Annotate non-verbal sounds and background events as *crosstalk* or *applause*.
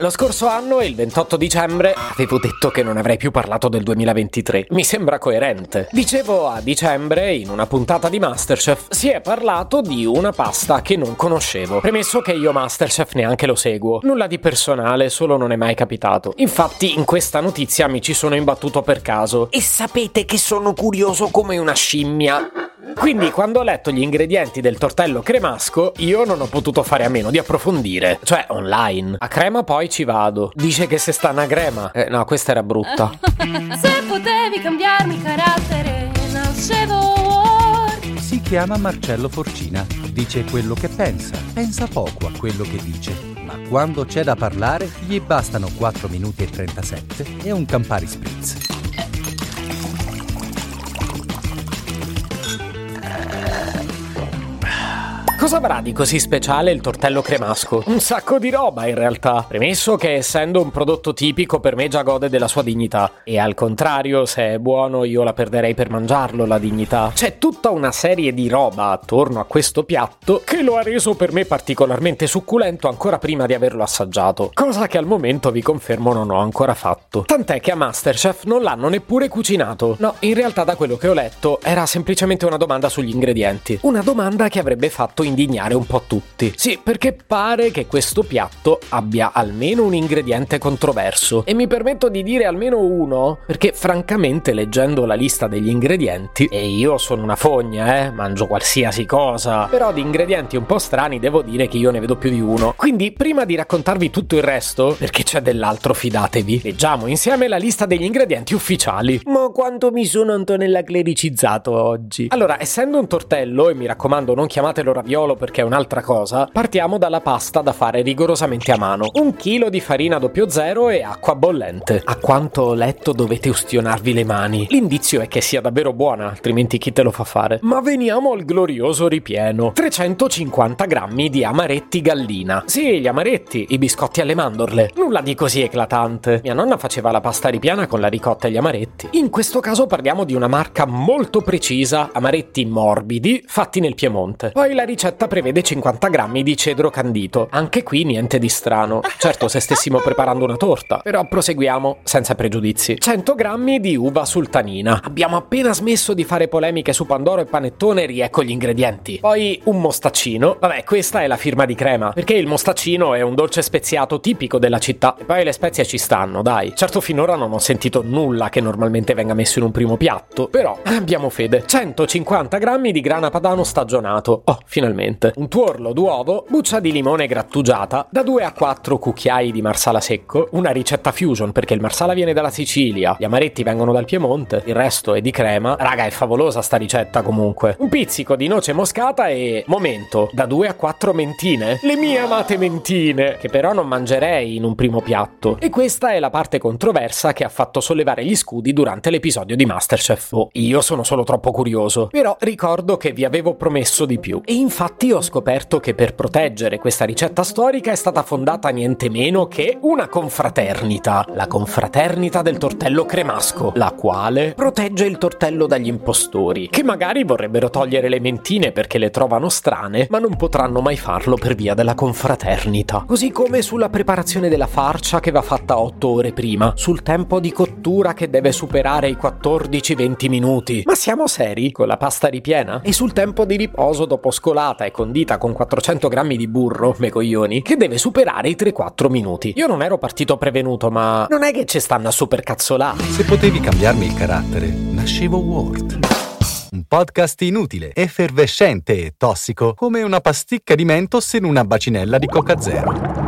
Lo scorso anno, il 28 dicembre, avevo detto che non avrei più parlato del 2023. Mi sembra coerente. Dicevo a dicembre, in una puntata di Masterchef, si è parlato di una pasta che non conoscevo. Premesso che io Masterchef neanche lo seguo. Nulla di personale, solo non è mai capitato. Infatti, in questa notizia mi ci sono imbattuto per caso. E sapete che sono curioso come una scimmia. Quindi quando ho letto gli ingredienti del tortello cremasco, io non ho potuto fare a meno di approfondire, cioè online. A crema poi ci vado. Dice che se sta una crema. Eh, no, questa era brutta. *laughs* se potevi cambiarmi carattere, nascevo. Si chiama Marcello Forcina. Dice quello che pensa. Pensa poco a quello che dice. Ma quando c'è da parlare, gli bastano 4 minuti e 37 e un Campari Spritz. Cosa avrà di così speciale il tortello cremasco? Un sacco di roba in realtà. Premesso che essendo un prodotto tipico per me già gode della sua dignità. E al contrario, se è buono io la perderei per mangiarlo la dignità. C'è tutta una serie di roba attorno a questo piatto che lo ha reso per me particolarmente succulento ancora prima di averlo assaggiato. Cosa che al momento vi confermo non ho ancora fatto. Tant'è che a Masterchef non l'hanno neppure cucinato. No, in realtà da quello che ho letto era semplicemente una domanda sugli ingredienti. Una domanda che avrebbe fatto indignare un po' tutti. Sì, perché pare che questo piatto abbia almeno un ingrediente controverso. E mi permetto di dire almeno uno, perché francamente leggendo la lista degli ingredienti, e io sono una fogna, eh, mangio qualsiasi cosa, però di ingredienti un po' strani devo dire che io ne vedo più di uno. Quindi prima di raccontarvi tutto il resto, perché c'è dell'altro fidatevi, leggiamo insieme la lista degli ingredienti ufficiali. Ma quanto mi sono Antonella clericizzato oggi. Allora, essendo un tortello, e mi raccomando non chiamatelo raviolo, raviolo perché è un'altra cosa, partiamo dalla pasta da fare rigorosamente a mano. Un chilo di farina 00 e acqua bollente. A quanto ho letto dovete ustionarvi le mani. L'indizio è che sia davvero buona, altrimenti chi te lo fa fare? Ma veniamo al glorioso ripieno. 350 grammi di amaretti gallina. Sì, gli amaretti, i biscotti alle mandorle. Nulla di così eclatante. Mia nonna faceva la pasta ripiana con la ricotta e gli amaretti. In questo caso parliamo di una marca molto precisa, amaretti morbidi, fatti nel Piemonte. Poi la ricetta ricetta prevede 50 grammi di cedro candito. Anche qui niente di strano. Certo, se stessimo preparando una torta. Però proseguiamo senza pregiudizi. 100 grammi di uva sultanina. Abbiamo appena smesso di fare polemiche su Pandoro e panettone, riecco gli ingredienti. Poi un mostaccino. Vabbè, questa è la firma di crema. Perché il mostaccino è un dolce speziato tipico della città. E poi le spezie ci stanno, dai. Certo, finora non ho sentito nulla che normalmente venga messo in un primo piatto. Però abbiamo fede. 150 grammi di grana padano stagionato. Oh, finalmente finalmente. Un tuorlo d'uovo, buccia di limone grattugiata, da 2 a 4 cucchiai di marsala secco, una ricetta fusion perché il marsala viene dalla Sicilia, gli amaretti vengono dal Piemonte, il resto è di crema. Raga, è favolosa sta ricetta comunque. Un pizzico di noce moscata e momento, da 2 a 4 mentine. Le mie amate mentine, che però non mangerei in un primo piatto. E questa è la parte controversa che ha fatto sollevare gli scudi durante l'episodio di Masterchef. Oh, io sono solo troppo curioso. Però ricordo che vi avevo promesso di più. E infatti Infatti ho scoperto che per proteggere questa ricetta storica è stata fondata niente meno che una confraternita, la confraternita del tortello cremasco, la quale protegge il tortello dagli impostori, che magari vorrebbero togliere le mentine perché le trovano strane, ma non potranno mai farlo per via della confraternita. Così come sulla preparazione della farcia che va fatta 8 ore prima, sul tempo di cottura che deve superare i 14-20 minuti. Ma siamo seri? Con la pasta ripiena? E sul tempo di riposo dopo scolata e condita con 400 grammi di burro, me coglioni, che deve superare i 3-4 minuti. Io non ero partito prevenuto, ma non è che ci stanno a super cazzolare. Se potevi cambiarmi il carattere, nascevo Word. Un podcast inutile, effervescente e tossico, come una pasticca di mentos in una bacinella di Coca Zero.